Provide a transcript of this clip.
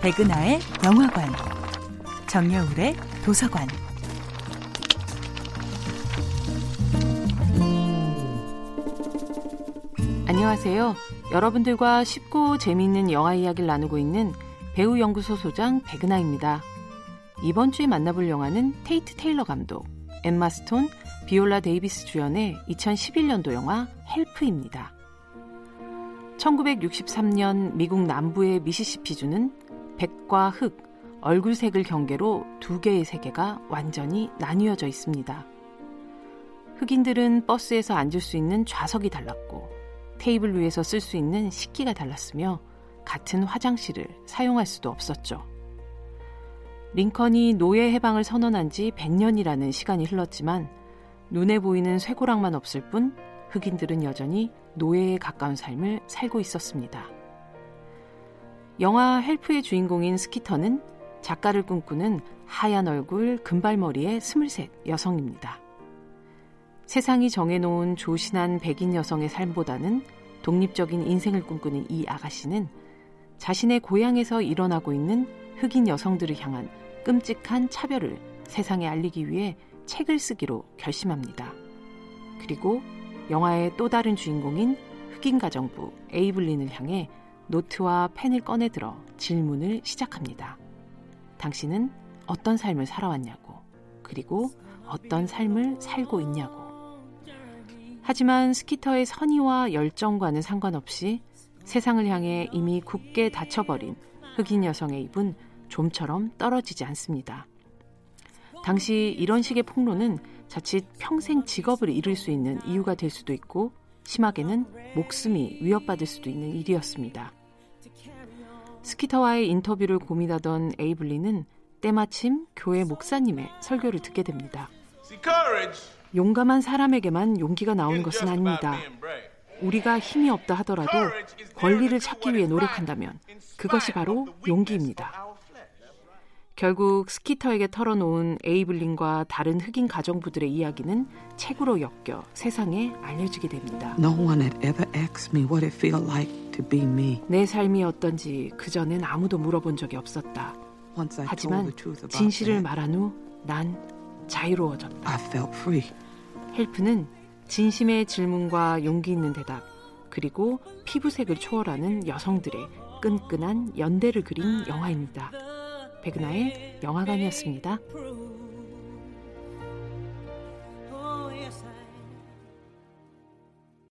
백은하의 영화관, 정여울의 도서관. 안녕하세요. 여러분들과 쉽고 재미있는 영화 이야기를 나누고 있는 배우 연구소 소장 백은하입니다. 이번 주에 만나볼 영화는 테이트 테일러 감독, 엠마 스톤, 비올라 데이비스 주연의 2011년도 영화 헬프입니다. 1963년 미국 남부의 미시시피주는 백과 흑, 얼굴색을 경계로 두 개의 세계가 완전히 나뉘어져 있습니다. 흑인들은 버스에서 앉을 수 있는 좌석이 달랐고 테이블 위에서 쓸 수 있는 식기가 달랐으며 같은 화장실을 사용할 수도 없었죠. 링컨이 노예 해방을 선언한 지 100년이라는 시간이 흘렀지만 눈에 보이는 쇠고랑만 없을 뿐 흑인들은 여전히 노예에 가까운 삶을 살고 있었습니다. 영화 헬프의 주인공인 스키터는 작가를 꿈꾸는 하얀 얼굴, 금발머리의 스물셋 여성입니다. 세상이 정해놓은 조신한 백인 여성의 삶보다는 독립적인 인생을 꿈꾸는 이 아가씨는 자신의 고향에서 일어나고 있는 흑인 여성들을 향한 끔찍한 차별을 세상에 알리기 위해 책을 쓰기로 결심합니다. 그리고 영화의 또 다른 주인공인 흑인 가정부 에이블린을 향해 노트와 펜을 꺼내 들어 질문을 시작합니다. 당신은 어떤 삶을 살아왔냐고, 그리고 어떤 삶을 살고 있냐고. 하지만 스키터의 선의와 열정과는 상관없이 세상을 향해 이미 굳게 닫혀버린 흑인 여성의 입은 좀처럼 떨어지지 않습니다. 당시 이런 식의 폭로는 자칫 평생 직업을 잃을 수 있는 이유가 될 수도 있고 심하게는 목숨이 위협받을 수도 있는 일이었습니다. 스키터와의 인터뷰를 고민하던 에이블리는 때마침 교회 목사님의 설교를 듣게 됩니다. 용감한 사람에게만 용기가 나오는 것은 아닙니다. 우리가 힘이 없다 하더라도 권리를 찾기 위해 노력한다면 그것이 바로 용기입니다. 결국 스키터에게 털어놓은 에이블린과 다른 흑인 가정부들의 이야기는 책으로 엮여 세상에 알려지게 됩니다. No one had ever asked me what it felt like to be me. 내 삶이 어떤지 그전엔 아무도 물어본 적이 없었다. Once I told 하지만 the truth about 진실을 that, 말한 후 난 자유로워졌다. I felt free. 헬프는 진심의 질문과 용기 있는 대답, 그리고 피부색을 초월하는 여성들의 끈끈한 연대를 그린 영화입니다. 백은하의 영화관이었습니다.